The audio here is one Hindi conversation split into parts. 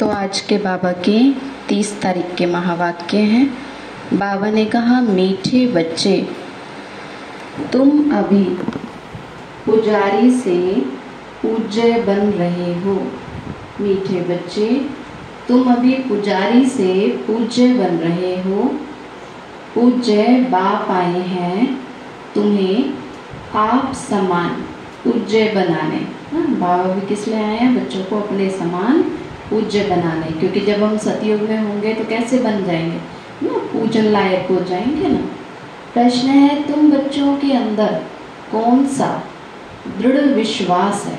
तो आज के बाबा के तीस तारीख के महावाक्य हैं। बाबा ने कहा मीठे बच्चे तुम अभी पुजारी से पूज्य बन रहे हो। मीठे बच्चे तुम अभी पुजारी से पूज्य बन रहे हो। पूज्य बाप आए हैं तुम्हें आप समान पूज्य बनाने। हाँ, बाबा भी किस लिए आए हैं? बच्चों को अपने समान पूज्य बनाने, क्योंकि जब हम सतयुग में होंगे तो कैसे बन जाएँगे? ना, पूजन लायक हो जाएँगे ना। प्रश्न है, तुम बच्चों के अंदर कौन सा दृढ़ विश्वास है?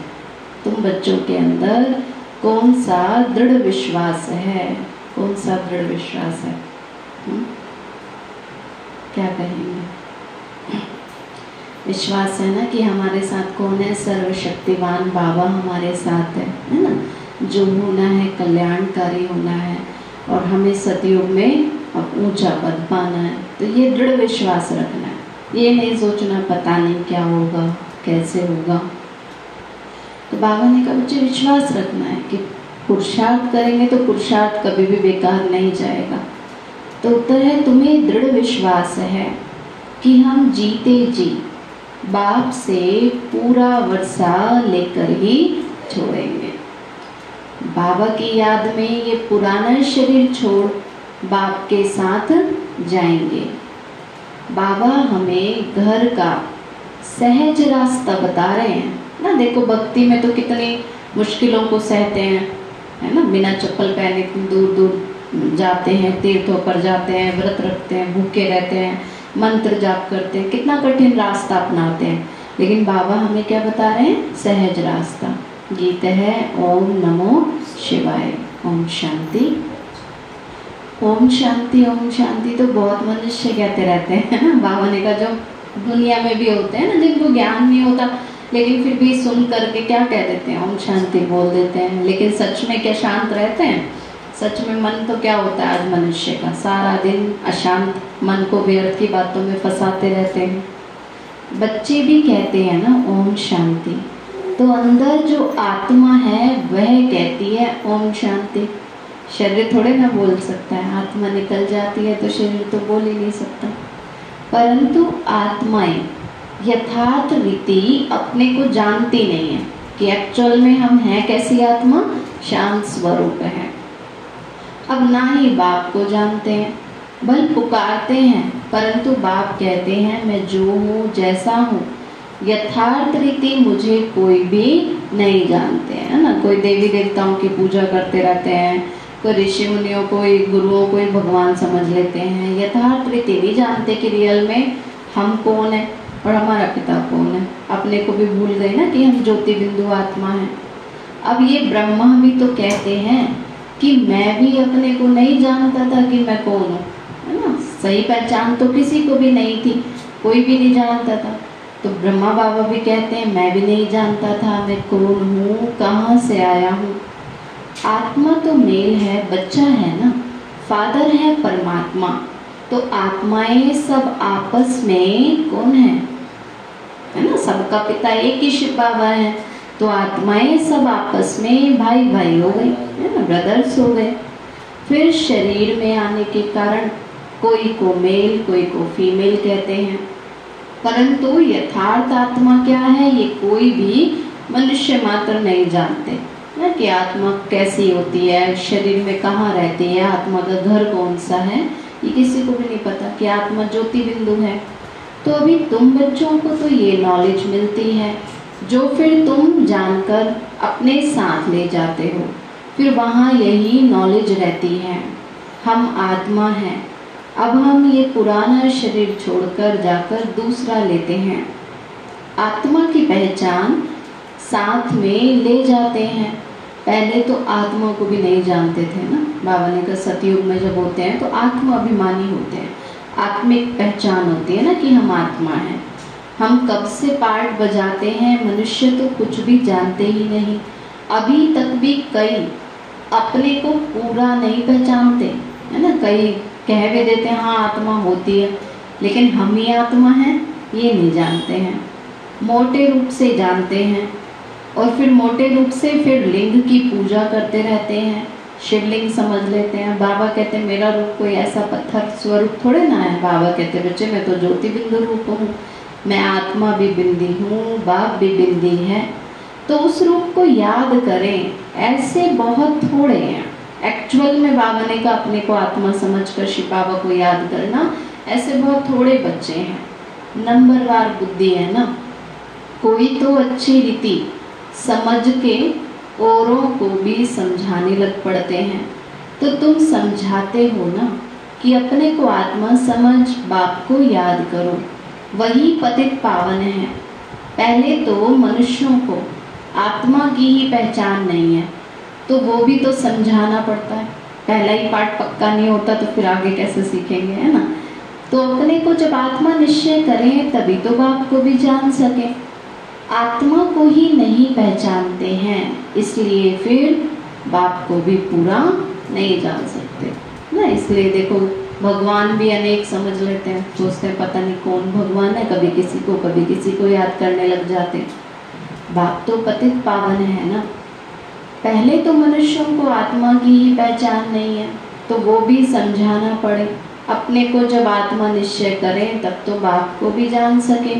तुम बच्चों के अंदर कौन सा दृढ़ विश्वास है? कौन सा दृढ़ विश्वास है हुँ? हम्म? क्या कहेंगे? विश्वास है ना कि हमारे साथ कौन है? सर्वशक्तिवान बाबा हमारे साथ है है ना? जो होना है, कल्याणकारी होना है और हमें सतयुग में ऊँचा पद पाना है। तो ये दृढ़ विश्वास रखना है। ये नहीं सोचना, पता नहीं क्या होगा, कैसे होगा। तो बाबा ने कहा, मुझे विश्वास रखना है कि पुरुषार्थ करेंगे तो पुरुषार्थ कभी भी बेकार नहीं जाएगा। तो उत्तर है, तुम्हें दृढ़ विश्वास है कि हम जीते जी, बाप से पूरा वर्षा लेकर ही छोड़ेंगे। बाबा की याद में ये पुराना शरीर छोड़ बाप के साथ जाएँगे। बाबा हमें घर का सहज रास्ता बता रहे हैं। ना देखो, भक्ति में तो कितनी मुश्किलों को सहते हैं, है ना? बिना चप्पल पहने दूर दूर जाते हैं, तीर्थों पर जाते हैं, व्रत रखते हैं, भूखे रहते हैं, मंत्र जाप करते हैं, कितना कठिन रास्ता अपनाते हैं। लेकिन बाबा हमें क्या बता रहे हैं? सहज रास्ता। गीत है, ओम नमो शिवाय, ओम शांति। ओम शांति ओम शांति तो बहुत मनुष्य कहते रहते हैं ना? बाबा का जो दुनिया में भी होते हैं ना, जिनको ज्ञान नहीं होता, लेकिन फिर भी सुन करके क्या कह देते हैं? ओम शांति बोल देते हैं। लेकिन सच में क्या शांत रहते हैं? सच में मन तो क्या होता है आज मनुष्य का? सारा दिन अशांत मन को व्यर्थ की बातों में फंसाते रहते हैं। बच्चे भी कहते हैं ना, ओम शांति। तो अंदर जो आत्मा है, वह कहती है, ओम शांति। शरीर थोड़े ना बोल सकता है। आत्मा निकल जाती है तो शरीर तो बोल ही नहीं सकता। परंतु आत्माएँ यथार्थ रीति अपने को जानती नहीं है कि एक्चुअल में हम हैं कैसी आत्मा? शांत स्वरूप है। अब ना ही बाप को जानते हैं बल पुकारते हैं, परंतु बाप कहते हैं, मैं जो हूँ, जैसा हूँ। यथार्थ रीति मुझे कोई भी नहीं जानते, है ना? कोई देवी देवताओं की पूजा करते रहते हैं, कोई ऋषि मुनियों को गुरुओं को भगवान समझ लेते हैं। यथार्थ रीति नहीं जानते कि रियल में हम कौन है और हमारा पिता कौन है। अपने को भी भूल गए ना कि हम ज्योति बिंदु आत्मा है। अब ये ब्रह्मा भी तो कहते हैं कि मैं भी अपने को नहीं जानता था कि मैं कौन हूँ, है ना? सही पहचान तो किसी को भी नहीं थी, कोई भी नहीं जानता था। तो ब्रह्मा बाबा भी कहते हैं, मैं भी नहीं जानता था मैं कौन हूँ, कहाँ से आया हूँ। आत्मा तो मेल है, बच्चा है ना? फादर है, परमात्मा। तो आत्माएँ सब आपस में कौन है? है ना? सबका पिता एक ही शिव बाबा है। तो आत्माएँ सब आपस में भाई भाई हो गई, है ना? ब्रदर्स हो गए। फिर शरीर में आने के कारण कोई को मेल, कोई को फीमेल कहते हैं। परंतु यथार्थ आत्मा क्या है, ये कोई भी मनुष्य मात्र नहीं जानते। ना कि आत्मा कैसी होती है, शरीर में कहाँ रहती है, आत्मा का घर कौन सा है, ये किसी को भी नहीं पता कि आत्मा ज्योति बिंदु है। तो अभी तुम बच्चों को तो ये नॉलेज मिलती है, जो फिर तुम जानकर अपने साथ ले जाते हो, फिर वहाँ यही नॉलेज रहती है। हम आत्मा हैं अब हम ये पुराना शरीर छोड़कर जाकर दूसरा लेते हैं। आत्मा की पहचान साथ में ले जाते हैं। पहले तो आत्मा को भी नहीं जानते थे ना। बाबा ने कहा, सतयुग में जब होते हैं तो आत्मा अभिमानी होते हैं। आत्मिक पहचान होती है ना कि हम आत्मा हैं। हम कब से पार्ट बजाते हैं, मनुष्य तो कुछ भी जानते ही नहीं। अभी तक भी कई अपने को पूरा नहीं पहचानते, है ना? कई कह भी देते हैं हाँ आत्मा होती है। लेकिन हम ही आत्मा हैं, ये नहीं जानते हैं। मोटे रूप से जानते हैं और फिर मोटे रूप से फिर लिंग की पूजा करते रहते हैं। शिवलिंग समझ लेते हैं। बाबा कहते हैं, मेरा रूप कोई ऐसा पत्थर स्वरूप थोड़े ना है। बाबा कहते हैं, बच्चे, मैं तो ज्योति बिंदु रूप हूँ। मैं आत्मा भी बिंदी हूँ, बाप भी बिंदी है। तो उस रूप को याद करें, ऐसे बहुत थोड़े हैं। एक्चुअल में बाबा ने कहा, अपने को आत्मा समझकर बाबा को याद करना, ऐसे बहुत थोड़े बच्चे हैं। नंबरवार बुद्धि है ना? कोई तो अच्छी रीति समझ के औरों को भी समझाने लग पड़ते हैं। तो तुम समझाते हो ना कि अपने को आत्मा समझ, बाप को याद करो। वही पतित पावन है। पहले तो मनुष्यों को आत्मा की ही पहचान नहीं है। तो वो भी तो समझाना पड़ता है। पहला ही पाठ पक्का नहीं होता तो फिर आगे कैसे सीखेंगे, है ना? तो अपने को जब आत्मा निश्चय करें, तभी तो बाप को भी जान सके। आत्मा को ही नहीं पहचानते हैं, इसलिए फिर बाप को भी पूरा नहीं जान सकते। ना, इसलिए देखो, भगवान भी अनेक समझ लेते हैं, सोचते हैं, पता नहीं कौन भगवान है, कभी किसी को, कभी किसी को याद करने लग जाते बाप तो पतित पावन है ना। पहले तो मनुष्यों को आत्मा की ही पहचान नहीं है तो वो भी समझाना पड़े। अपने को जब आत्मा निश्चय करें, तब तो बाप को भी जान सके।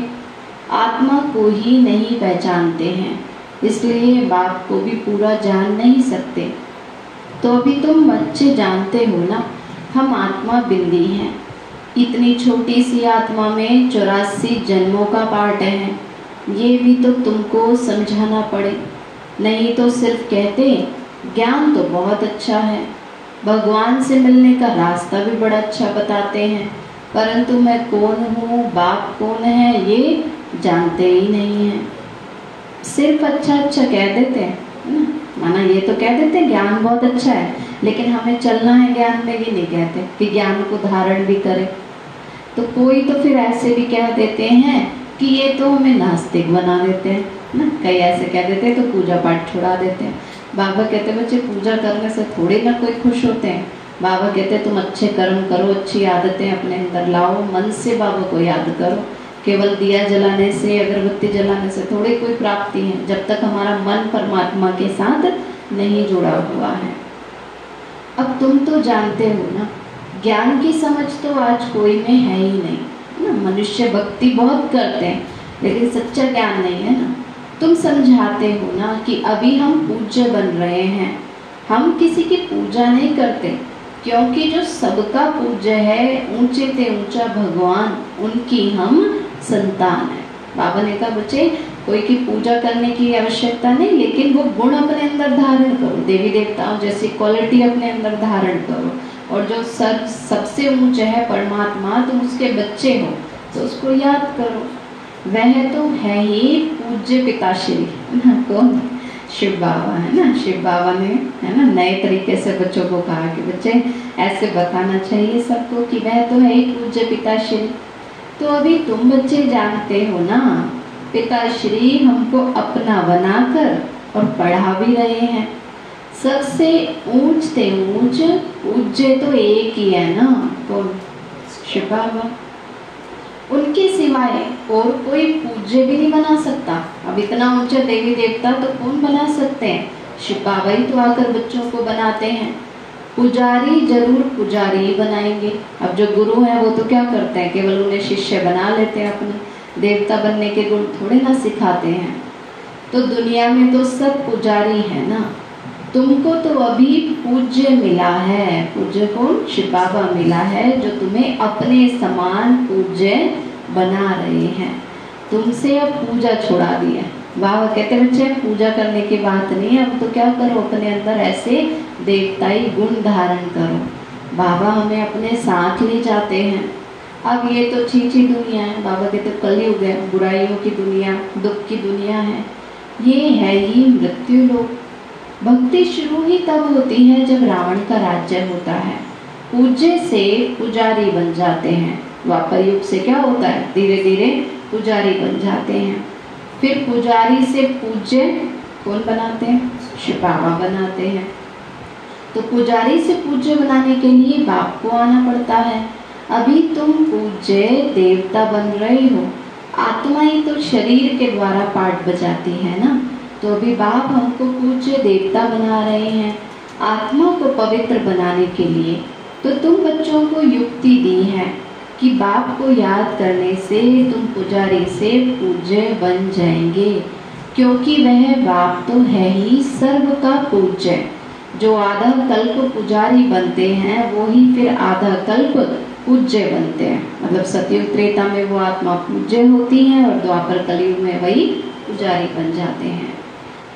आत्मा को ही नहीं पहचानते हैं, इसलिए बाप को भी पूरा जान नहीं सकते। तो अभी तुम बच्चे जानते हो ना, हम आत्मा बिंदी हैं। इतनी छोटी सी आत्मा में चौरासी जन्मों का पार्ट है। ये भी तो तुमको समझाना पड़े। नहीं तो सिर्फ़ कहते, ज्ञान तो बहुत अच्छा है। भगवान से मिलने का रास्ता भी बड़ा अच्छा बताते हैं, परंतु मैं कौन हूँ, बाप कौन है, ये जानते ही नहीं हैं। सिर्फ़ अच्छा अच्छा कह देते हैं माना ये तो कह देते हैं, ज्ञान बहुत अच्छा है, लेकिन हमें चलना है ज्ञान में, ये नहीं कहते कि ज्ञान को धारण भी करे। तो कोई तो फिर ऐसे भी कह देते हैं कि ये तो हमें नास्तिक बना देते हैं। कई ऐसे कह देते तो पूजा पाठ छुड़ा देते हैं। बाबा कहते बच्चे, पूजा करने से थोड़े ना कोई खुश होते हैं। बाबा कहते हैं, तुम अच्छे कर्म करो, अच्छी आदतें अपने अंदर लाओ, मन से बाबा को याद करो। केवल दिया जलाने से, अगरबत्ती जलाने से थोड़ी कोई प्राप्ति है, जब तक हमारा मन परमात्मा के साथ नहीं जुड़ा हुआ है। अब तुम तो जानते हो ना, ज्ञान की समझ तो आज कोई में है ही नहीं। ना, मनुष्य भक्ति बहुत करते हैं, लेकिन सच्चा ज्ञान नहीं है ना। तुम समझाते हो ना कि अभी हम पूज्य बन रहे हैं। हम किसी की पूजा नहीं करते, क्योंकि जो सबका पूज्य है, ऊँचे ते ऊँचा भगवान, उनकी हम संतान है। बाबा ने कहा, बच्चे, कोई की पूजा करने की आवश्यकता नहीं, लेकिन वो गुण अपने अंदर धारण करो। देवी देवताओं जैसी क्वालिटी अपने अंदर धारण करो। और जो सब सबसे ऊँचे है, परमात्मा, तुम उसके बच्चे हो तो उसको याद करो। वह तो है ही पूज्य पिताश्री। कौन? शिव बाबा, है ना? शिव बाबा ने, है ना, नए तरीके से बच्चों को कहा कि बच्चे, ऐसे बताना चाहिए सबको कि वह तो है ही पूज्य पिताश्री। तो अभी तुम बच्चे जानते हो ना, पिताश्री हमको अपना बनाकर और पढ़ा भी रहे हैं। सबसे ऊंच ते ऊंच, पूज्य तो एक ही है ना? कौन? शिव बाबा। उनके सिवाय और कोई पूज्य भी नहीं बना सकता। अब इतना ऊँचा देवी देवता तो कौन बना सकते हैं? शिव तो आकर बच्चों को बनाते हैं। पुजारी ज़रूर पुजारी ही बनाएँगे। अब जो गुरु हैं वो तो क्या करते हैं? केवल उन्हें शिष्य बना लेते हैं अपने। देवता बनने के गुण थोड़े ना सिखाते हैं। तो दुनिया में तो सब पुजारी है ना? तुमको तो अभी पूज्य मिला है, पूज्य कौन? शिव बाबा मिला है, जो तुम्हें अपने समान पूज्य बना रहे हैं। तुमसे अब पूजा छुड़ा दिया बाबा कहते बच्चे, पूजा करने की बात नहीं है, अब तो क्या करो, अपने अंदर ऐसे देवताई गुण धारण करो। बाबा हमें अपने साथ ले जाते हैं। अब ये तो छीछी दुनिया है। बाबा कहते कलयुग है, बुराइयों की दुनिया, दुख की दुनिया है। ये है ही मृत्यु लोग भक्ति शुरू ही तब होती है जब रावण का राज्य होता है। पूज्य से पुजारी बन जाते हैं। द्वापर युग से क्या होता है? धीरे धीरे पुजारी बन जाते हैं। फिर पुजारी से पूज्य कौन बनाते हैं? शिपावा बनाते हैं। तो पुजारी से पूज्य बनाने के लिए बाप को आना पड़ता है। अभी तुम पूज्य देवता बन रहे हो। आत्मा ही तो शरीर के द्वारा पाठ बजाती है ना? तो अभी बाप हमको पूज्य देवता बना रहे हैं, आत्मा को पवित्र बनाने के लिए। तो तुम बच्चों को युक्ति दी है कि बाप को याद करने से तुम पुजारी से पूज्य बन जाएँगे, क्योंकि वह बाप तो है ही सर्व का पूज्य। जो आधा कल्प पुजारी बनते हैं, वो ही फिर आधा कल्प पूज्य बनते हैं। मतलब सतयुग, त्रेता में वो आत्मा पूज्य होती है और द्वापर कलयुग में वही पुजारी बन जाते हैं।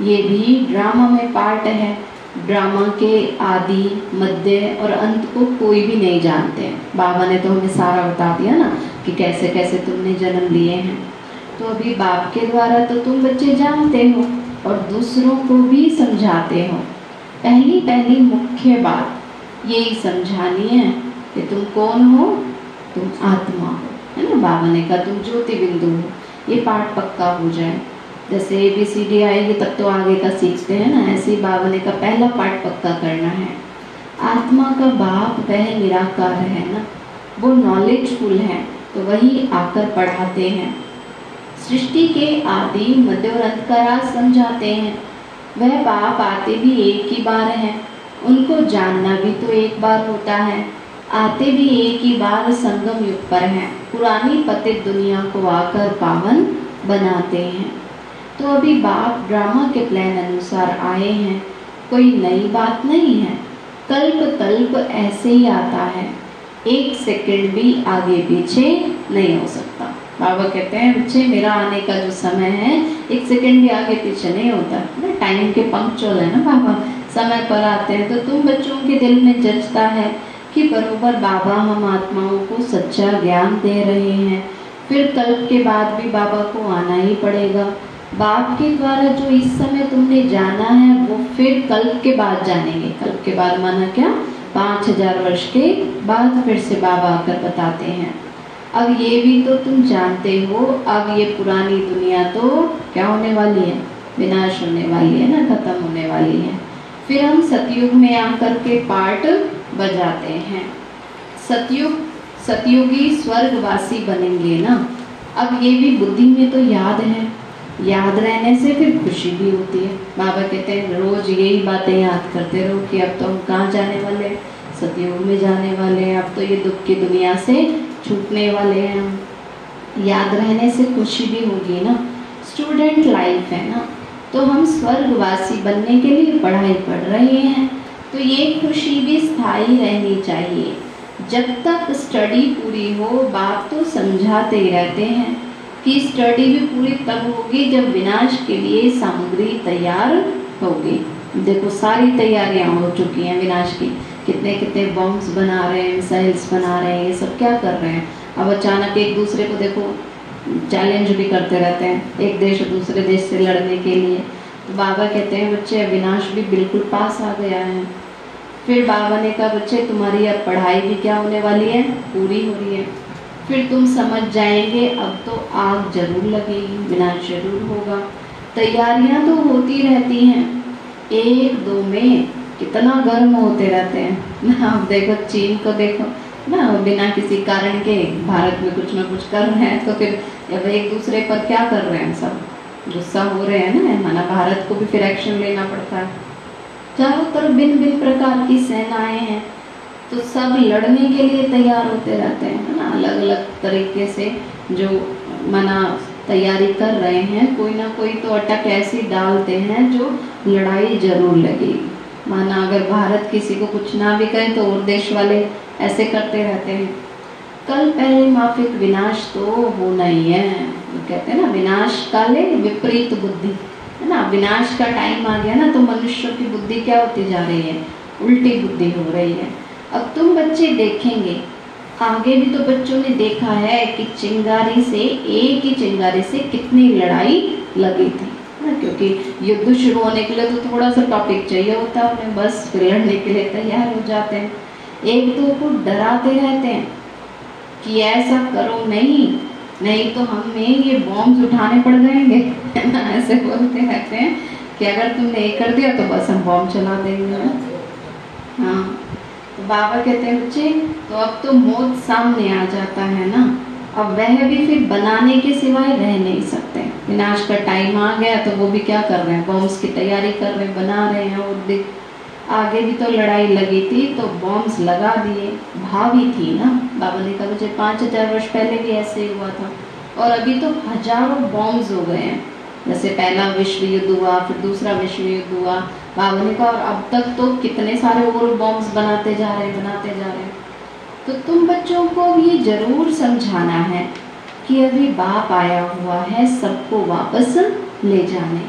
ये भी ड्रामा में पार्ट है। ड्रामा के आदि, मध्य और अंत को कोई भी नहीं जानते बाबा ने तो हमें सारा बता दिया ना कि कैसे कैसे तुमने जन्म लिए हैं। तो अभी बाप के द्वारा तो तुम बच्चे जानते हो और दूसरों को भी समझाते हो। पहली पहली मुख्य बात, यही समझानी है कि तुम कौन हो? तुम आत्मा हो। है ना? बाबा ने कहा, तुम ज्योति बिंदु हो। ये पाठ पक्का हो जाए। जैसे ए बी सी डी आएगी तब तो आगे का सीखते हैं ना, ऐसे ही ने का पहला पाठ पक्का करना है। आत्मा का बाप वह निराकार है ना, वो नॉलेजफुल है तो वही आकर पढ़ाते हैं। सृष्टि के आदि मध्य और अंत का राज समझाते हैं। वह बाप आते भी एक ही बार है, उनको जानना भी तो एक बार होता है। आते भी एक ही बार संगम युग पर है, पुरानी पतित दुनिया को आकर पावन बनाते हैं। तो अभी बाप ड्रामा के प्लान अनुसार आए हैं। कोई नई बात नहीं है। कल्प कल्प ऐसे ही आता है। एक सेकंड भी आगे पीछे नहीं हो सकता। बाबा कहते हैं बच्चे मेरा आने का जो समय है, एक सेकंड भी आगे पीछे नहीं होता। ना टाइम के पंक्चुअल है ना बाबा? समय पर आते हैं तो तुम बच्चों के दिल में जचता है कि बरोबर बाबा हम आत्माओं को सच्चा ज्ञान दे रहे हैं। फिर कल्प के बाद भी बाबा को आना ही पड़ेगा। बाप के द्वारा जो इस समय तुमने जाना है, वो फिर कल के बाद जानेंगे। कल के बाद माना क्या? पाँच हज़ार वर्ष के बाद फिर से बाबा आकर बताते हैं। अब ये भी तो तुम जानते हो, अब ये पुरानी दुनिया तो क्या होने वाली है? विनाश होने वाली है ना, खत्म होने वाली है। फिर हम सतयुग में आकर के पार्ट बजाते हैं। सतयुग, सतयुगी स्वर्गवासी बनेंगे ना? अब ये भी बुद्धि में तो याद है। याद रहने से फिर खुशी भी होती है। बाबा कहते हैं, रोज यही बातें याद करते रहो कि अब तो हम कहाँ जाने वाले हैं? सतयुग में जाने वाले हैं। अब तो ये दुख की दुनिया से छूटने वाले हैं हम। याद रहने से खुशी भी होगी ना। स्टूडेंट लाइफ है ना। तो हम स्वर्गवासी बनने के लिए पढ़ाई पढ़ रहे हैं। तो ये खुशी भी स्थायी रहनी चाहिए। जब तक स्टडी पूरी हो, बाप तो समझाते रहते हैं। की स्टडी भी पूरी तब होगी जब विनाश के लिए सामग्री तैयार होगी। देखो, सारी तैयारियाँ हो चुकी हैं विनाश की। कितने कितने बॉम्ब्स बना रहे हैं मिसाइल्स बना रहे हैं, ये सब क्या कर रहे हैं? अब अचानक एक दूसरे को देखो चैलेंज भी करते रहते हैं। एक देश दूसरे देश से लड़ने के लिए। तो बाबा कहते हैं, बच्चे विनाश भी बिल्कुल पास आ गया है। फिर बाबा ने कहा, बच्चे, तुम्हारी अब पढ़ाई भी क्या होने वाली है? पूरी हो रही है। फिर तुम समझ जाएँगे, अब तो आग ज़रूर लगेगी, विनाश ज़रूर होगा। तैयारियाँ तो होती रहती हैं। एक दो में कितना गर्म होते रहते हैं। ना आप देखो, चीन को देखो। ना बिना किसी कारण के भारत में कुछ ना कुछ कर रहे हैं तो फिर अब एक दूसरे पर क्या कर रहे हैं सब? गुस्सा हो रहे हैं ना माना भारत को भी फिर एक्शन लेना पड़ता है। चारों तरफ़ भिन्न भिन्न प्रकार की सेनाएँ हैं। तो सब लड़ने के लिए तैयार होते रहते हैं, है ना? अलग अलग तरीके से जो मना तैयारी कर रहे हैं, कोई ना कोई तो अटक ऐसी डालते हैं जो लड़ाई ज़रूर लगेगी माना अगर भारत किसी को कुछ ना भी कहे तो और देश वाले ऐसे करते रहते हैं। कल पहले माफिक विनाश तो होना ही। है कहते हैं ना, विनाश काले विपरीत बुद्धि, है ना? विनाश का टाइम आ गया ना तो मनुष्य की बुद्धि क्या होती जा रही है? उल्टी बुद्धि हो रही है। अब तुम बच्चे देखेंगे। आगे भी तो बच्चों ने देखा है कि चिंगारी से, एक ही चिंगारी से कितनी लड़ाई लगी थी। ना क्योंकि युद्ध शुरू होने के लिए तो थोड़ा सा टॉपिक चाहिए होता है बस फिर लड़ने के लिए तैयार हो जाते हैं। एक दो को डराते रहते हैं कि ऐसा करो नहीं नहीं तो हमें ये बॉम्ब उठाने पड़ जाएँगे। ऐसे बोलते रहते हैं कि अगर तुमने ये कर दिया तो बस हम बॉम्ब चला देंगे। हाँ। तो बाबा कहते हैं, बच्चे तो अब तो मौत सामने आ जाता है ना? अब वह भी फिर बनाने के सिवाय रह नहीं सकते। विनाश का टाइम आ गया तो वो भी क्या कर रहे हैं? बॉम्ब्स की तैयारी कर रहे हैं, बना रहे हैं और आगे भी तो लड़ाई लगी थी तो बॉम्ब्स लगा दिए। भावी थी ना? बाबा ने कहा, मुझे पाँच हज़ार वर्ष पहले भी ऐसे ही हुआ था। और अभी तो हज़ारों बॉम्ब्स हो गए हैं। जैसे पहला विश्व युद्ध हुआ, फिर दूसरा विश्व युद्ध हुआ बाबा ने कहा और अब तक तो कितने सारे और बॉम्ब्स बनाते जा रहे, बनाते जा रहे। तो तुम बच्चों को ये ज़रूर समझाना है कि अभी बाप आया हुआ है सबको वापस ले जाने।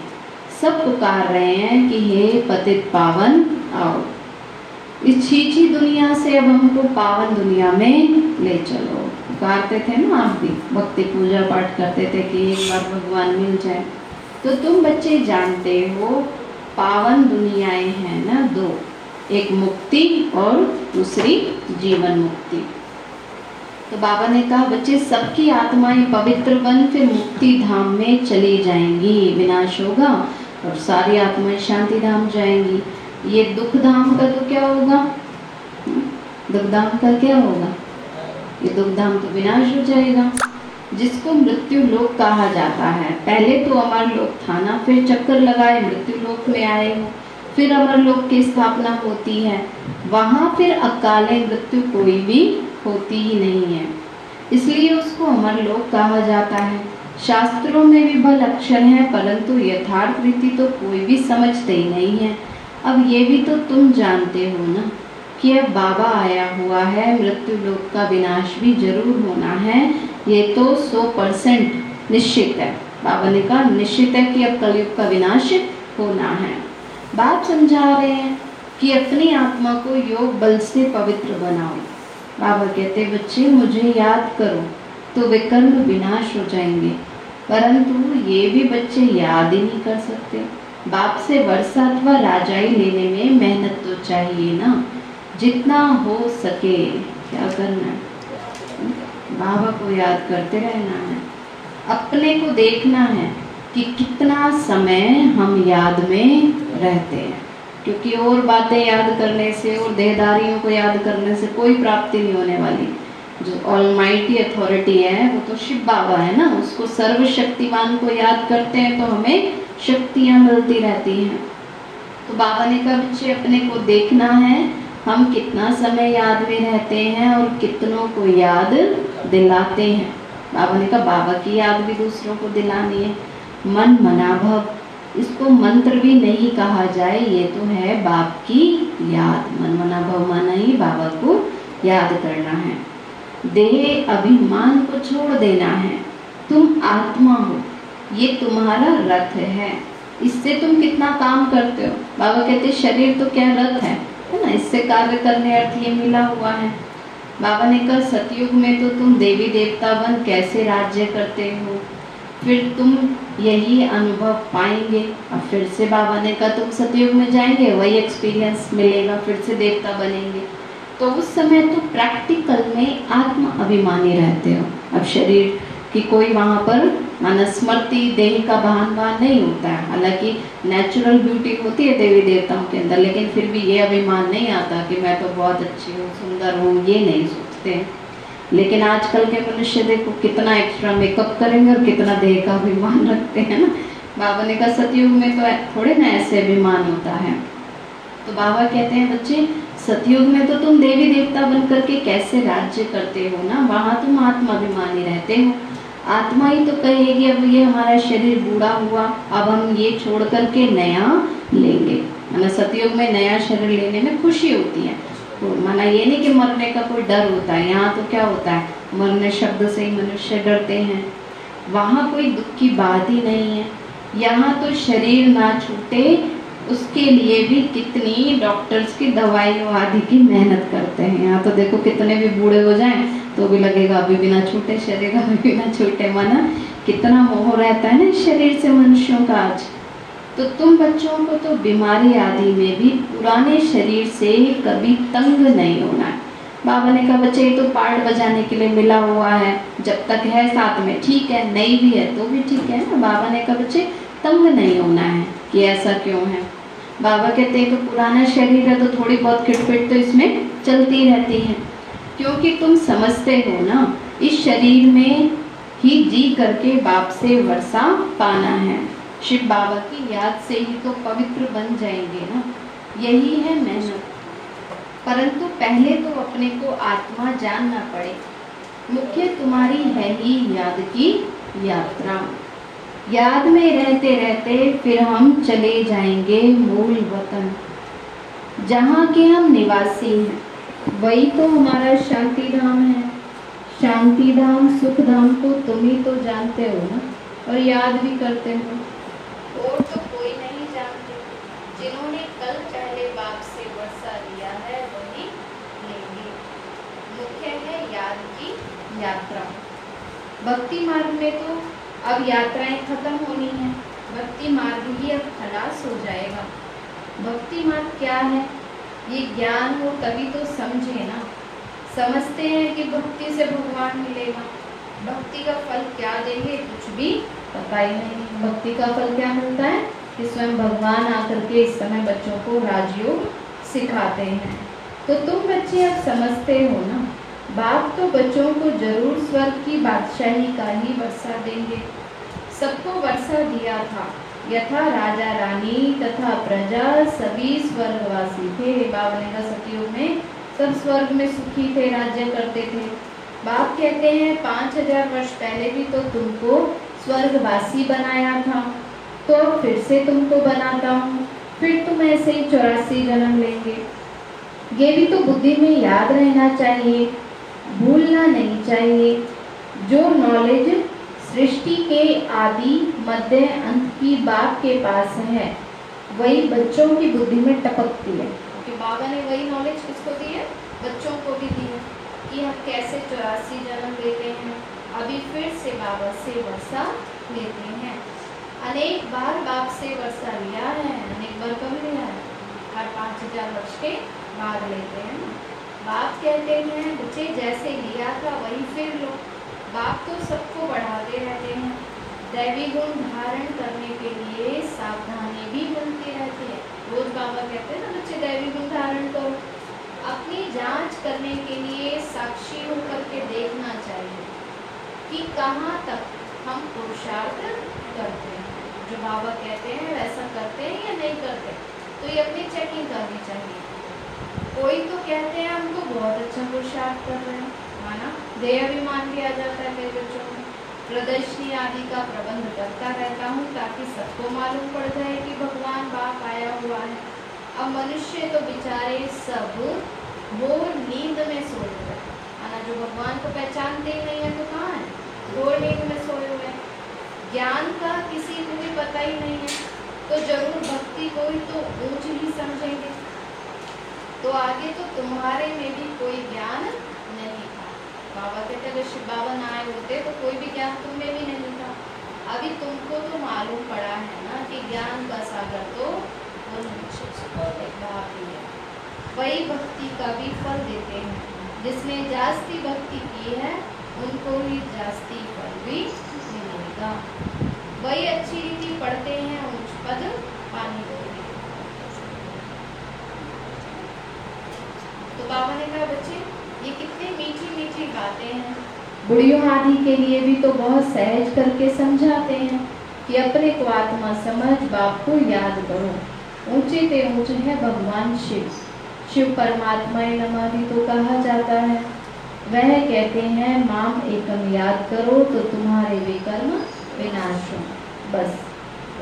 सब पुकार रहे हैं कि हे पतित पावन, आओ। इस छीछी दुनिया से अब हमको पावन दुनिया में ले चलो। पुकारते थे ना आप भी, भक्ति पूजा पाठ करते थे कि एक बार भगवान मिल जाए। तो तुम बच्चे जानते हो पावन दुनियाएँ हैं ना दो। एक मुक्ति और दूसरी जीवन मुक्ति। तो बाबा ने कहा, बच्चे, सबकी आत्माएँ पवित्र बन, फिर मुक्ति धाम में चली जाएँगी। विनाश होगा और सारी आत्माएँ शांति धाम जाएँगी। ये दुख धाम का तो क्या होगा? दुख धाम का क्या होगा? ये दुख धाम तो विनाश हो जाएगा। जिसको मृत्यु लोक कहा जाता है। पहले तो अमर लोक था ना, फिर चक्कर लगाए, मृत्यु लोक में आए हो। फिर अमर लोक की स्थापना होती है। वहाँ फिर अकाले मृत्यु कोई भी होती ही नहीं है। इसलिए उसको अमर लोक कहा जाता है। शास्त्रों में भी बल अक्षर है, परंतु यथार्थ रीति तो कोई भी समझते ही नहीं है। अब ये भी तो तुम जानते हो ना, कि अब बाबा आया हुआ है, मृत्यु लोक का विनाश भी ज़रूर होना है ये तो सौ परसेंट निश्चित है। बाबा ने कहा, निश्चित है कि अब कलयुग का विनाश होना है। बात समझा रहे हैं कि अपनी आत्मा को योग बल से पवित्र बनाओ। बाबा कहते, बच्चे, मुझे याद करो तो वे विकर्म विनाश हो जाएँगे। परंतु ये भी बच्चे याद ही नहीं कर सकते। बाप से वर्षा अथवा राजाई लेने में मेहनत तो चाहिए ना। जितना हो सके, क्या करना है? बाबा को याद करते रहना है। अपने को देखना है कि कितना समय हम याद में रहते हैं। क्योंकि और बातें याद करने से, और देहदारियों को याद करने से कोई प्राप्ति नहीं होने वाली। जो ऑलमाइटी अथॉरिटी है, वो तो शिव बाबा है ना। उसको सर्वशक्तिमान को याद करते हैं तो हमें शक्तियाँ मिलती रहती हैं। तो बाबा ने कहा बच्चे अपने को देखना है, हम कितना समय याद में रहते हैं और कितनों को याद दिलाते हैं। बाबा ने कहा, बाबा की याद भी दूसरों को दिलानी है। मन मनाभव इसको मंत्र भी नहीं कहा जाए, ये तो है बाप की याद। मन मनाभव माना ही बाबा को याद करना है। देह अभिमान को छोड़ देना है। तुम आत्मा हो। ये तुम्हारा रथ है। इससे तुम कितना काम करते हो? बाबा कहते, शरीर तो क्या रथ है? है ना? इससे कार्य करने अर्थ ये मिला हुआ है। बाबा ने कहा, सतयुग में तो तुम देवी देवता बन कैसे राज्य करते हो? फिर तुम यही अनुभव पाएँगे। और फिर से बाबा ने कहा, तुम सतयुग में जाएँगे, वही एक्सपीरियंस मिलेगा, फिर से देवता बनेंगे। तो उस समय तो प्रैक्टिकल में आत्म अभिमानी रहते हो। अब शरीर की कोई वहाँ पर मनस्मृति, देह का बहान बहान नहीं होता है। हालाँकि नेचुरल ब्यूटी होती है देवी देवताओं के अंदर, लेकिन फिर भी ये अभिमान नहीं आता कि मैं तो बहुत अच्छी हूँ, सुंदर हूँ, ये नहीं सोचते। लेकिन आजकल के मनुष्य देखो, कितना एक्स्ट्रा मेकअप करेंगे और कितना देह का अभिमान रखते हैं ना। बाबा ने कहा, सतयुग में तो थोड़े ना ऐसे अभिमान होता है। तो बाबा कहते हैं, बच्चे, सतयुग में तो तुम देवी देवता बन करके कैसे राज्य करते हो ना? वहाँ तुम आत्माभिमानी रहते हो। आत्मा ही तो कहेगी, अब ये हमारा शरीर बूढ़ा हुआ, अब हम ये छोड़ करके नया लेंगे। माना सतयुग में नया शरीर लेने में खुशी होती है। तो माना ये नहीं कि मरने का कोई डर होता है। यहाँ तो क्या होता है? मरने शब्द से ही मनुष्य डरते हैं। वहाँ कोई दुख की बात ही नहीं है। यहाँ तो शरीर ना छूटे, उसके लिए भी कितनी डॉक्टर्स की दवाइयों आदि की मेहनत करते हैं। यहाँ तो देखो कितने भी बूढ़े हो जाएँ तो भी लगेगा, अभी बिना छूटे शरीर, अभी बिना छूटे माना। कितना मोह रहता है ना शरीर से मनुष्यों का आज। तो तुम बच्चों को तो बीमारी आदि में भी पुराने शरीर से कभी तंग नहीं होना। बाबा ने कहा, बच्चे, ये तो पार्ट बजाने के लिए मिला हुआ है। जब तक है साथ में, ठीक है, नहीं भी है तो भी ठीक है ना? बाबा ने कहा, बच्चे, तंग नहीं होना है कि ऐसा क्यों है? बाबा कहते हैं तो पुराना शरीर है तो थोड़ी बहुत खिटपिट तो इसमें चलती रहती है। क्योंकि तुम समझते हो ना, इस शरीर में ही जी करके बाप से वर्षा पाना है। शिव बाबा की याद से ही तो पवित्र बन जाएँगे ना। यही है मेहनत। परंतु पहले तो अपने को आत्मा जानना पड़े। मुख्य तुम्हारी है ही याद की यात्रा। याद में रहते रहते फिर हम चले जाएँगे मूल वतन, जहाँ के हम निवासी हैं। वही तो हमारा शांति धाम है। शांति धाम सुख धाम को तुम ही तो जानते हो ना, और याद भी करते हो। और तो कोई नहीं जानते। जिन्होंने कल पहले बाप से वर्षा लिया है, वही लेंगे। मुख्य है याद की यात्रा। भक्ति मार्ग में तो अब यात्राएँ खत्म होनी है। भक्ति मार्ग ही अब खलास हो जाएगा। भक्ति मार्ग क्या है? ये ज्ञान हो तभी तो समझे ना। समझते हैं कि भक्ति से भगवान मिलेगा। भक्ति का फल क्या देंगे कुछ भी पता ही नहीं। भक्ति का फल क्या मिलता है? कि स्वयं भगवान आकर के इस समय बच्चों को राजयोग सिखाते हैं। तो तुम बच्चे अब समझते हो ना। बाप तो बच्चों को ज़रूर स्वर्ग की बादशाही का ही वर्षा देंगे। सबको वर्षा दिया था। यथा राजा रानी तथा प्रजा सभी स्वर्गवासी थे। बाबा ने कहा सतयुग में, सब स्वर्ग में सुखी थे, राज्य करते थे। बाप कहते हैं, पाँच हज़ार वर्ष पहले भी तो तुमको स्वर्गवासी बनाया था। तो फिर से तुमको बनाता हूँ। फिर तुम ऐसे ही चौरासी जन्म लेंगे। ये भी तो बुद्धि में याद रहना चाहिए, भूलना नहीं चाहिए। जो नॉलेज सृष्टि के आदि मध्य अंत की बाप के पास है। वही बच्चों की बुद्धि में टपकती है। क्योंकि बाबा ने वही नॉलेज किसको दी है? बच्चों को भी दी है कि हम कैसे चौरासी जन्म लेते हैं। अभी फिर से बाबा से वर्षा लेते हैं। अनेक बार बाप से वर्षा लिया है, अनेक बार कब लिया है हर पाँच हज़ार वर्ष के बाद लेते हैं। बाप कहते हैं, बच्चे, जैसे लिया था, वही फिर लो। बाप तो सबको बढ़ाते रहते हैं। दैवी गुण धारण करने के लिए सावधानी भी बनती रहती है। रोज बाबा कहते हैं ना, बच्चे, दैवी गुण धारण करो। अपनी जाँच करने के लिए साक्षी होकर के देखना चाहिए कि कहाँ तक हम पुरुषार्थ करते हैं। जो बाबा कहते हैं, वैसा करते हैं या नहीं करते? तो ये अपनी चेकिंग करनी चाहिए। कोई तो कहते हैं, हमको बहुत अच्छा पुरुषार्थ कर रहे हैं। माना देह अभिमान भी आ जाता है बच्चों में। प्रदर्शनी आदि का प्रबंध करता रहता हूँ ताकि सबको मालूम पड़ जाए कि भगवान बाप आया हुआ है। अब मनुष्य तो बेचारे सब वो नींद में सोए हुए है। जो भगवान को पहचानते ही नहीं है तो कहाँ है? वो नींद में सोए हुए ज्ञान का किसी को भी पता ही नहीं है। तो ज़रूर भक्ति को ही तो ऊंच ही समझेंगे। तो आगे तो तुम्हारे में भी कोई ज्ञान बाबा कहते अगर शिव बाबा ना आए होते तो कोई भी ज्ञान तुम में भी नहीं था अभी तुमको तो मालूम पड़ा है ना कि ज्ञान का सागर तो वही भक्ति का भी फल देते हैं। जिसने जास्ती भक्ति की है, उनको ही जास्ती फल भी मिलेगा। वही अच्छी रीति पढ़ते हैं, उच्च पद पानी तो बाबा ने कहा, बच्चे ये कितनी मीठी मीठी बातें हैं। बुढ़ियों आदि के लिए भी तो बहुत सहज करके समझाते हैं कि अपने को आत्मा समझ, बाप को याद करो। ऊँचे ते ऊँचे है भगवान शिव। शिव परमात्मा नमा भी तो कहा जाता है। वह कहते हैं, माम एकम याद करो तो तुम्हारे वे कर्म विनाश हो। बस।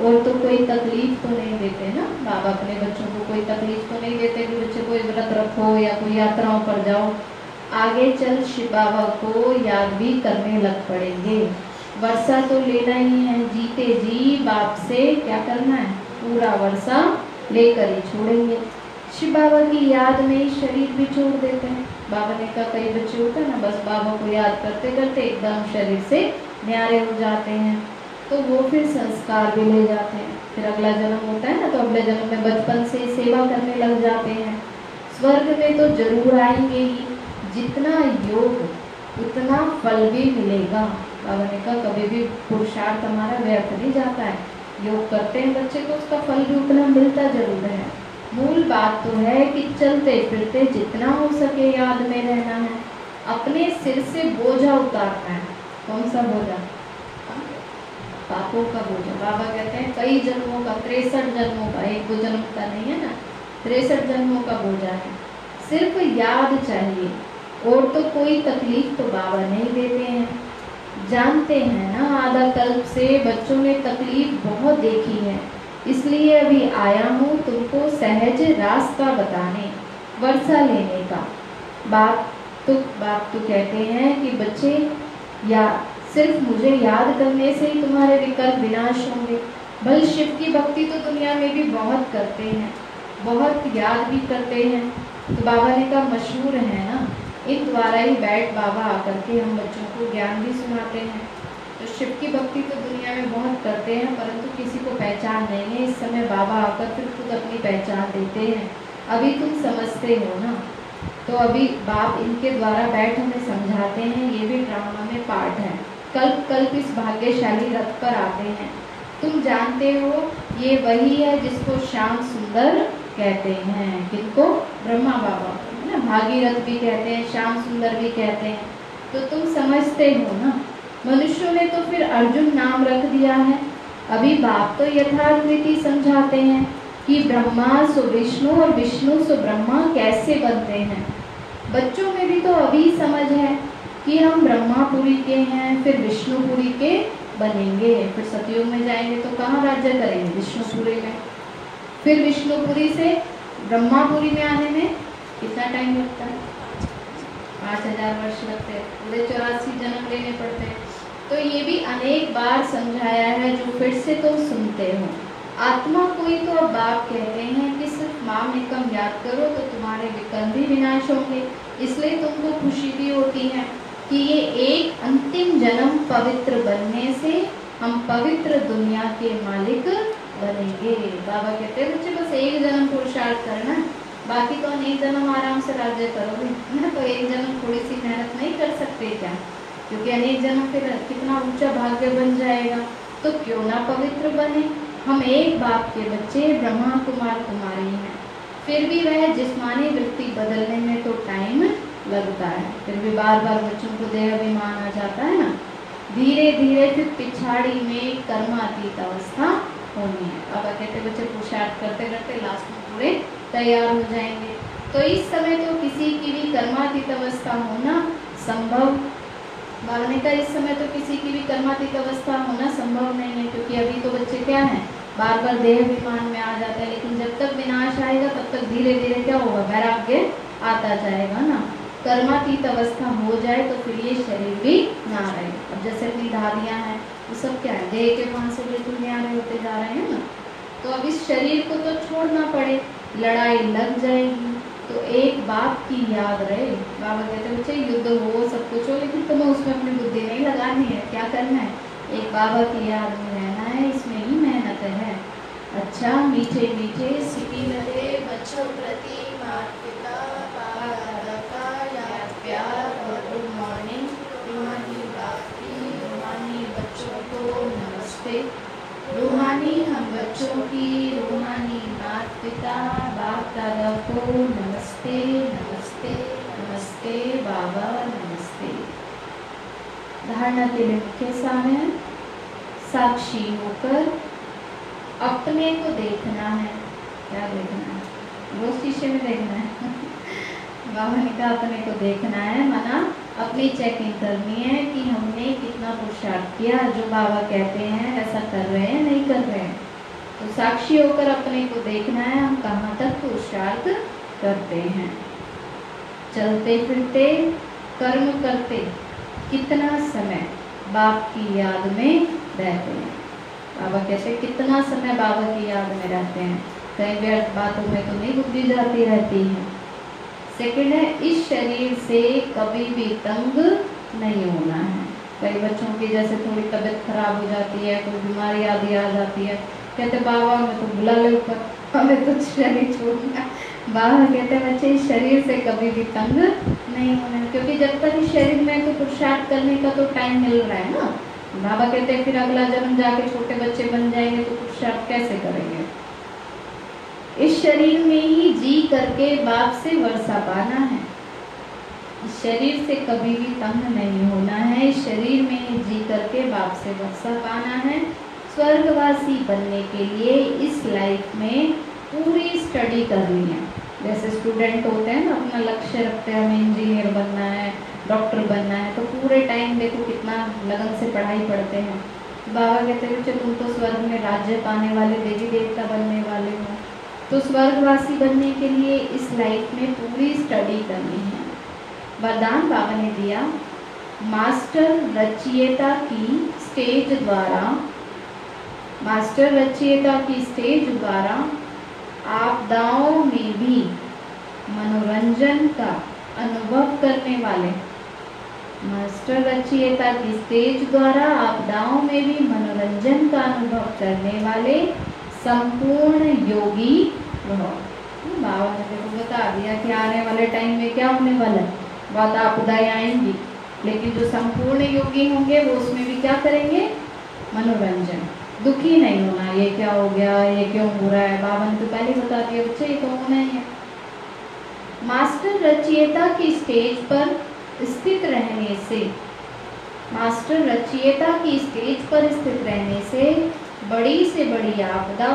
और तो कोई तकलीफ़ तो नहीं देते ना? बाबा अपने बच्चों को कोई तकलीफ़ तो नहीं देते कि बच्चे कोई व्रत रखो या कोई यात्राओं पर जाओ। आगे चल शिव बाबा को याद भी करने लग पड़ेंगे। वर्षा तो लेना ही है, जीते जी, बाप से क्या करना है? पूरा वर्षा लेकर ही छोड़ेंगे। शिव बाबा की याद में ही शरीर भी छोड़ देते हैं। बाबा ने कहा, कई बच्चे होते हैं ना, बस बाबा को याद करते करते एकदम शरीर से न्यारे हो जाते हैं। तो वो फिर संस्कार भी ले जाते हैं। फिर अगला जन्म होता है ना तो अगले जन्म में बचपन से सेवा करने लग जाते हैं। स्वर्ग में तो ज़रूर आएँगे ही। जितना योग, उतना फल भी मिलेगा। बाबा ने कहा, कभी भी पुरुषार्थ हमारा व्यर्थ नहीं जाता है। योग करते हैं बच्चे तो उसका फल भी उतना मिलता ज़रूर है। मूल बात तो है कि चलते फिरते जितना हो सके याद में रहना है। अपने सिर से बोझा उतारना है। कौन सा बोझा? पापों का बोझा। बाबा कहते हैं, कई जन्मों का, तिरसठ जन्मों का, एक दो जन्म का नहीं है ना, तिरसठ जन्मों का बोझा है। सिर्फ़ याद चाहिए। और तो कोई तकलीफ़ तो बाबा नहीं देते हैं। जानते हैं ना आधा कल्प से बच्चों ने तकलीफ़ बहुत देखी है। इसलिए अभी आया हूँ तुमको सहज रास्ता बताने, वर्षा लेने का। बाप तो बाप तो कहते हैं कि बच्चे, या सिर्फ़ मुझे याद करने से ही तुम्हारे विकल्प विनाश होंगे। भल शिव की भक्ति तो दुनिया में भी बहुत करते हैं, बहुत याद भी करते हैं। तो बाबा ने कहा, मशहूर है ना? इन द्वारा ही बैठ बाबा आकर के हम बच्चों को ज्ञान भी सुनाते हैं। तो शिव की भक्ति तो दुनिया में बहुत करते हैं, परंतु किसी को पहचान नहीं है। इस समय बाबा आकर फिर खुद अपनी पहचान देते हैं। अभी तुम समझते हो ना? तो अभी बाप इनके द्वारा बैठ हमें समझाते हैं। ये भी ड्रामा में पार्ट है। कल्प कल्प इस भाग्यशाली रथ पर आते हैं। तुम जानते हो, ये वही है जिसको श्याम सुंदर कहते हैं किनको ब्रह्मा बाबा है ना? भागीरथ भी कहते हैं, श्याम सुंदर भी कहते हैं। तो तुम समझते हो ना? मनुष्यों ने तो फिर अर्जुन नाम रख दिया है। अभी बाप तो यथार्थ रीति समझाते हैं कि ब्रह्मा सो विष्णु और विष्णु सो ब्रह्मा कैसे बनते हैं। बच्चों में भी तो अभी समझ है कि हम ब्रह्मापुरी के हैं, फिर विष्णुपुरी के बनेंगे। फिर सतयुग में जाएँगे तो कहाँ राज्य करेंगे? विष्णुपुरी में। फिर विष्णुपुरी से ब्रह्मापुरी में आने में कितना टाइम लगता है? पाँच हज़ार वर्ष लगते हैं। पूरे चौरासी जन्म लेने पड़ते हैं। तो ये भी अनेक बार समझाया है जो फिर से तुम तो सुनते हो। आत्मा कोई तो अब बाप कहते हैं कि सिर्फ़ माम निकम याद करो तो तुम्हारे विकल्प भी विनाश होंगे। इसलिए तुमको खुशी भी होती है कि ये एक अंतिम जन्म पवित्र बनने से हम पवित्र दुनिया के मालिक बनेंगे। बाबा कहते हैं, बच्चे, बस एक जन्म पुरुषार्थ करना बाकी तो अनेक जन्म आराम से राज्य करोगे ना तो एक जन्म थोड़ी सी मेहनत नहीं कर सकते क्या? क्योंकि अनेक जन्म फिर कितना ऊँचा भाग्य बन जाएगा। तो क्यों ना पवित्र बने? हम एक बाप के बच्चे ब्रह्मा कुमार कुमारी हैं। फिर भी वह जिस्मानी वृत्ति बदलने में तो टाइम लगता है। फिर भी बार बार बच्चों को देह अभिमान आ जाता है ना। धीरे धीरे फिर पिछाड़ी में कर्मातीत अवस्था होनी है। अब कहते बच्चे पुरुषार्थ करते करते लास्ट में पूरे तैयार हो जाएँगे। तो इस समय तो किसी की भी कर्मातीत अवस्था होना संभव, बालने का इस समय तो किसी की भी कर्मातीत अवस्था होना संभव नहीं है, क्योंकि अभी तो बच्चे क्या हैं बार बार देह अभिमान में आ जाते हैं, लेकिन जब तक विनाश आएगा, तब तक धीरे धीरे क्या होगा, वैराग्य आता जाएगा ना। कर्मातीत अवस्था हो जाए तो फिर ये शरीर भी ना रहे। अब जैसे अपनी दादियाँ हैं, वो सब क्या है, देह के पान से बिल्कुल न्यारे होते जा रहे हैं ना। तो अब इस शरीर को तो छोड़ना पड़े लड़ाई लग जाएगी। तो एक बाप की याद रहे। बाबा कहते, बच्चे, युद्ध हो, सब कुछ हो, लेकिन तुम्हें उसमें अपनी बुद्धि नहीं लगानी है। क्या करना है? एक बाबा की याद में रहना है, इसमें ही मेहनत है। अच्छा मीठे मीठे सिटी लगे बच्चों प्रति रूहानी हम बच्चों की पिता, बाप, दादा को नमस्ते नमस्ते नमस्ते, बाबा, नमस्ते। धारणा के लिए मुख्य है, साक्षी होकर अपने को देखना है। क्या देखना है? वो शीशे में देखना है। बाबा ने कहा, अपने को देखना है, मना। अपनी चेकिंग करनी है कि हमने कितना पुरुषार्थ किया। जो बाबा कहते हैं ऐसा कर रहे हैं, नहीं कर रहे हैं। तो साक्षी होकर अपने को देखना है, हम कहाँ तक पुरुषार्थ करते हैं। चलते फिरते, कर्म करते, कितना समय बाप की याद में रहते हैं। बाबा कहते कितना समय बाबा की याद में रहते हैं। कई व्यर्थ बातों में तो नहीं बुद्धि जाती रहती है। सेकंड है, इस शरीर से कभी भी तंग नहीं होना है। कई बच्चों की जैसे थोड़ी तबीयत खराब हो जाती है, कोई बीमारी आदि आ जाती है कहते, बाबा मैं तो बुला ले ऊपर। हमें तो शरीर छोड़ना बाबा कहते, बच्चे शरीर से कभी भी तंग नहीं होना क्योंकि जब तक इस शरीर में तो पुरुषार्थ करने का तो टाइम मिल रहा है ना। बाबा कहते हैं फिर अगला जन्म जाके छोटे बच्चे बन जाएँगे तो पुरुषार्थ कैसे करेंगे? इस शरीर में ही जी करके बाप से वर्षा पाना है। शरीर से कभी भी तंग नहीं होना है। शरीर में ही जी करके बाप से वर्षा पाना है। स्वर्गवासी बनने के लिए इस लाइफ में पूरी स्टडी करनी है। जैसे स्टूडेंट होते हैं ना, अपना लक्ष्य रखते हैं, हमें इंजीनियर बनना है डॉक्टर बनना है तो पूरे टाइम देखो कितना लगन से पढ़ाई पढ़ते हैं। बाबा कहते हैं बच्चे तुम तो स्वर्ग में राज्य पाने वाले, देवी देवता बनने वाले हो। तो स्वर्गवासी बनने के लिए इस लाइफ में पूरी स्टडी करनी है। वरदान बाबा ने दिया, मास्टर रचियता की स्टेज द्वारा मास्टर रचयिता की स्टेज द्वारा आपदाओं में भी मनोरंजन का अनुभव करने वाले। मास्टर रचयिता की स्टेज द्वारा आपदाओं में भी मनोरंजन का अनुभव करने वाले संपूर्ण योगी रहो। बाबा ने देखो बता दिया कि आने वाले टाइम में क्या होने वाला है। बहुत आपदाएँ आएँगी, लेकिन जो संपूर्ण योगी होंगे, वो उसमें भी क्या करेंगे? मनोरंजन। दुखी नहीं होना, ये क्या हो गया, ये क्यों हो रहा है? बाबा ने तो पहले बता दिया, बच्चे, ये तो होना ही है। मास्टर रचयिता की स्टेज पर स्थित रहने से, मास्टर रचयिता की स्टेज पर स्थित रहने से बड़ी से बड़ी आपदा,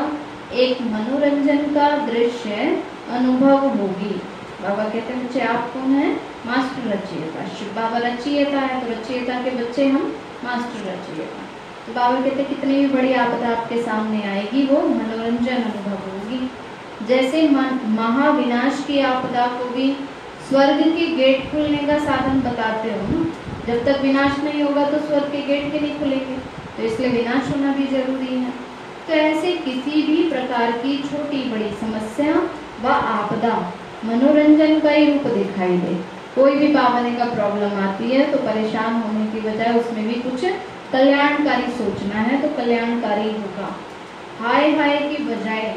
एक मनोरंजन का दृश्य अनुभव होगी। बाबा कहते हैं, बच्चे, आप कौन है? मास्टर रचयिता। बाबा रचयिता है तो रचयिता के बच्चे हम मास्टर रचयिता। बाबा कहते, कितनी भी बड़ी आपदा आपके सामने आएगी, वो मनोरंजन अनुभव होगी। जैसे महाविनाश की आपदा को भी स्वर्ग के गेट खुलने का साधन बताते हो ना? जब तक विनाश नहीं होगा तो स्वर्ग के गेट के नहीं खुलेंगे। तो इसलिए विनाश होना भी ज़रूरी है। तो ऐसे किसी भी प्रकार की छोटी बड़ी समस्या व आपदा मनोरंजन का ही रूप दिखाई दे। कोई भी पावने का प्रॉब्लम आती है तो परेशान होने की बजाय उसमें भी कुछ कल्याणकारी सोचना है तो कल्याणकारी होगा। हाय हाय की बजाय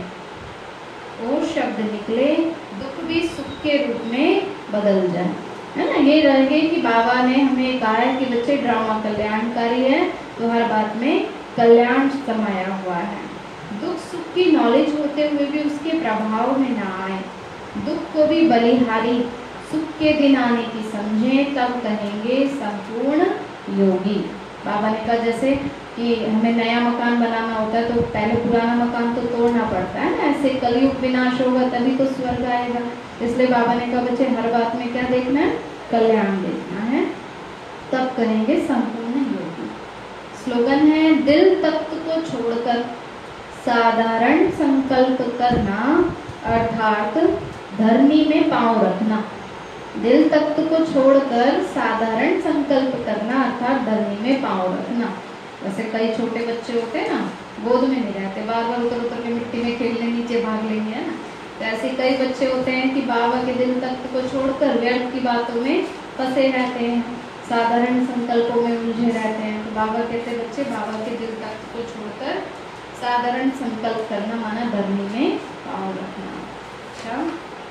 वो शब्द निकले, दुख भी सुख के रूप में बदल जाए। है ना? ये रहे कि बाबा ने हमें कहा है कि बच्चे ड्रामा कल्याणकारी है तो हर बात में कल्याण समाया हुआ है। दुख सुख की नॉलेज होते हुए भी उसके प्रभाव में ना आए। दुख को भी बलिहारी, सुख के दिन आने की समझे, तब कहेंगे संपूर्ण योगी। बाबा ने कहा जैसे कि हमें नया मकान बनाना होता है तो पहले पुराना मकान तो तोड़ना पड़ता है ना, ऐसे कलयुग विनाश होगा तभी तो स्वर्ग आएगा। इसलिए बाबा ने कहा बच्चे हर बात में क्या देखना है? कल्याण देखना है। तब करेंगे संपूर्ण योगी। स्लोगन है, दिल तत्व को छोड़कर साधारण संकल्प करना, अर्थात धरनी में पाँव रखना। दिल तत्व को छोड़कर साधारण संकल्प करना अर्थात धरनी में पाँव रखना। वैसे कई छोटे बच्चे होते हैं ना, गोद में नहीं रहते बार बार उतर उतर के मिट्टी में खेलने, नीचे भाग लेंगे, है ना? तो ऐसे कई बच्चे होते हैं कि बाबा के दिल तत्व को छोड़कर व्यर्थ की बातों में फंसे रहते हैं, साधारण संकल्पों में उलझे रहते हैं। तो बाबा कहते बच्चे, बाबा के दिल तत्व को छोड़कर साधारण संकल्प करना माना धरनी में पाँव रखना। अच्छा?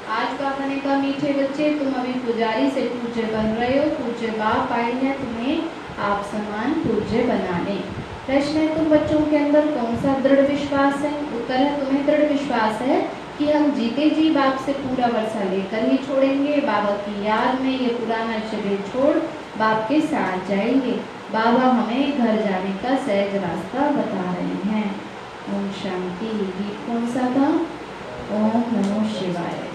आज का खाने का मीठे बच्चे, तुम अभी पुजारी से पूज्य बन रहे हो। पूज्य बाप आए हैं तुम्हें आप समान पूज्य बनाने। प्रश्न है, तुम बच्चों के अंदर कौन सा दृढ़ विश्वास है? उत्तर है, तुम्हें दृढ़ विश्वास है कि हम जीते जी बाप से पूरा वर्षा लेकर ही छोड़ेंगे। बाबा की याद में ये पुराना शरीर छोड़ बाप के साथ जाएँगे। बाबा हमें घर जाने का सहज रास्ता बता रहे हैं। ओम शांति। गीत कौन सा था? ओम नमो शिवाय।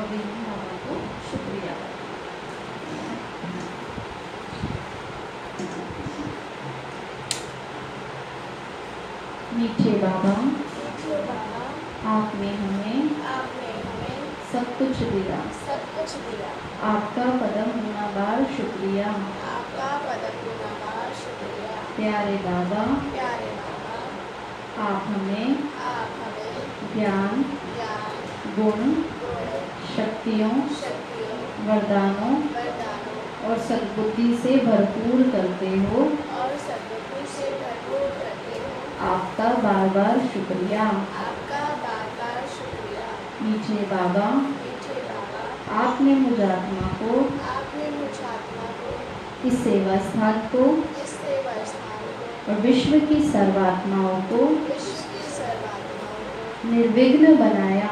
शुक्रिया। मीठे बाबा आपने हमें सब कुछ दिया। सब कुछ दिया। आपका कदम होना बार शुक्रिया। आपका पदक गुनाहगार शुक्रिया। प्यारे बाबा प्यारे बाबा आप हमें आप हमें ज्ञान ज्ञान गुण शक्तियों वरदानों और सद्बुद्धि से भरपूर करते हो। और सद्बुद्धि से भरपूर करते आपका बार बार शुक्रिया। आपका बार बार शुक्रिया मीठे बाबा। आपने मुझ आत्मा को आपने मुझ आत्मा को इस सेवा स्थान को इस सेवा स्थान को और विश्व की सर्वात्माओं को विश्व की सर्वात्माओं को निर्विघ्न बनाया।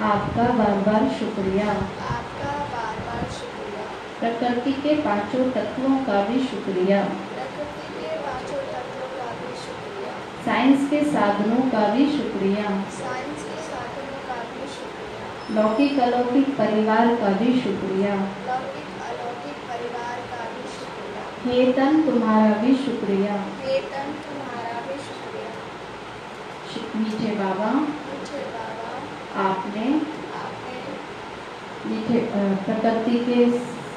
आपका बार बार शुक्रिया। आपका बार बार शुक्रिया। प्रकृति के पाँचों तत्वों का भी शुक्रिया। प्रकृति के पाँचों तत्वों का भी शुक्रिया। साइंस के साधनों का भी शुक्रिया। साइंस के साधनों का भी शुक्रिया। लौकिक अलौकिक परिवार का भी शुक्रिया। लौकिक अलौकिक परिवार का भी शुक्रिया। हे तन तुम्हारा भी शुक्रिया। हे तन तुम्हारा भी शुक्रिया। मीठे बाबा। मुझे बाबा। आपने प्रकृति के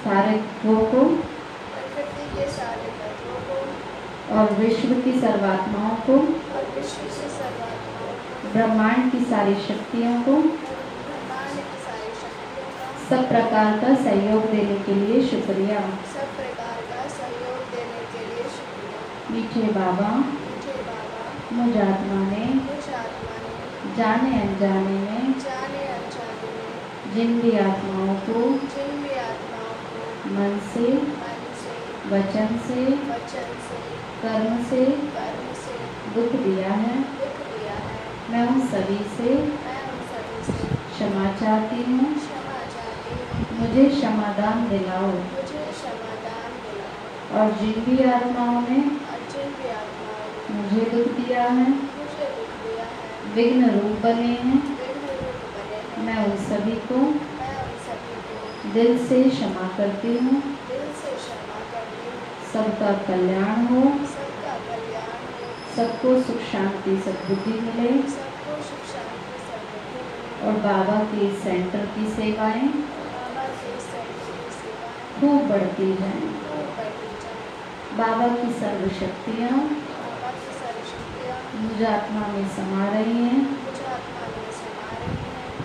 सारे तत्वों को प्रकृति के सारे तत्वों को और विश्व की सर्वात्माओं को ब्रह्मांड की सारी शक्तियों को सब प्रकार का सहयोग देने के लिए शुक्रिया। सब प्रकार का सहयोग देने के लिए शुक्रिया। मीठे बाबा मुझ आत्मा ने जाने अनजाने में जाने अनजाने में जिन भी आत्माओं को जिन भी आत्माओं को मन से मन से वचन से वचन से कर्म से कर्म से दुख दिया है। दुख दिया है। मैं उन सभी से मैं उन सभी से क्षमा चाहती हूँ। क्षमा चाहती हूँ। मुझे क्षमादान दिलाओ। मुझे क्षमादान दिलाओ। और जिन भी आत्माओं ने मुझे दुख दिया है विघ्न रूप बने हैं। मैं उन सभी को दिल से क्षमा करती हूँ। सबका कल्याण हो। सबका सुख शांति, सद्बुद्धि मिले। और बाबा के सेंटर की सेवाएँ खूब बढ़ती जाए। बाबा की सर्वशक्तियाँ बाबा की सारी शक्तियाँ मुझ आत्मा में समा रही हैं हैं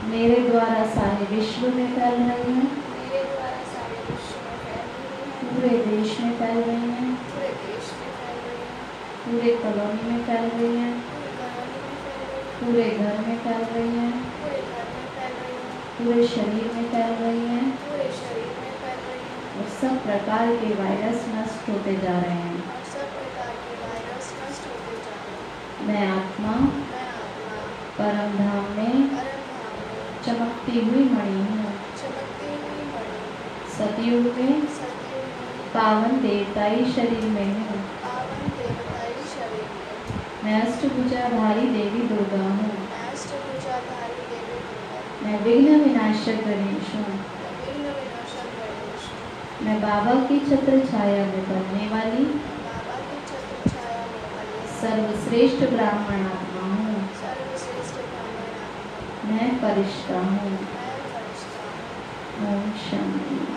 मेरे द्वारा सारे विश्व में फैल रही हैं हैं पूरे देश में फैल रही हैं पूरे हैं कॉलोनी में फैल रही हैं पूरी हैं घर हैं हैं में फैल रही हैं पूरे शरीर में फैल रही हैं और सब प्रकार के वायरस नष्ट होते जा रहे हैं और सब प्रकार के वायरस नष्ट होते जा रहे हैं मैं आत्मा परम धाम में में चमकती हुई मणि हूँ। सतयुग में पावन देवताई शरीर में हूँ। पावन देवताई शरीर में देवी दुर्गा हूँ। मैं विघ्न विनाशक गणेश हूँ। मैं बाबा की छत्र छाया में बनने वाली बाबा की छत्र छाया में बने सर्वश्रेष्ठ ब्राह्मण आत्मा हूँ मैं परिश्रम हूँ। ओम शांति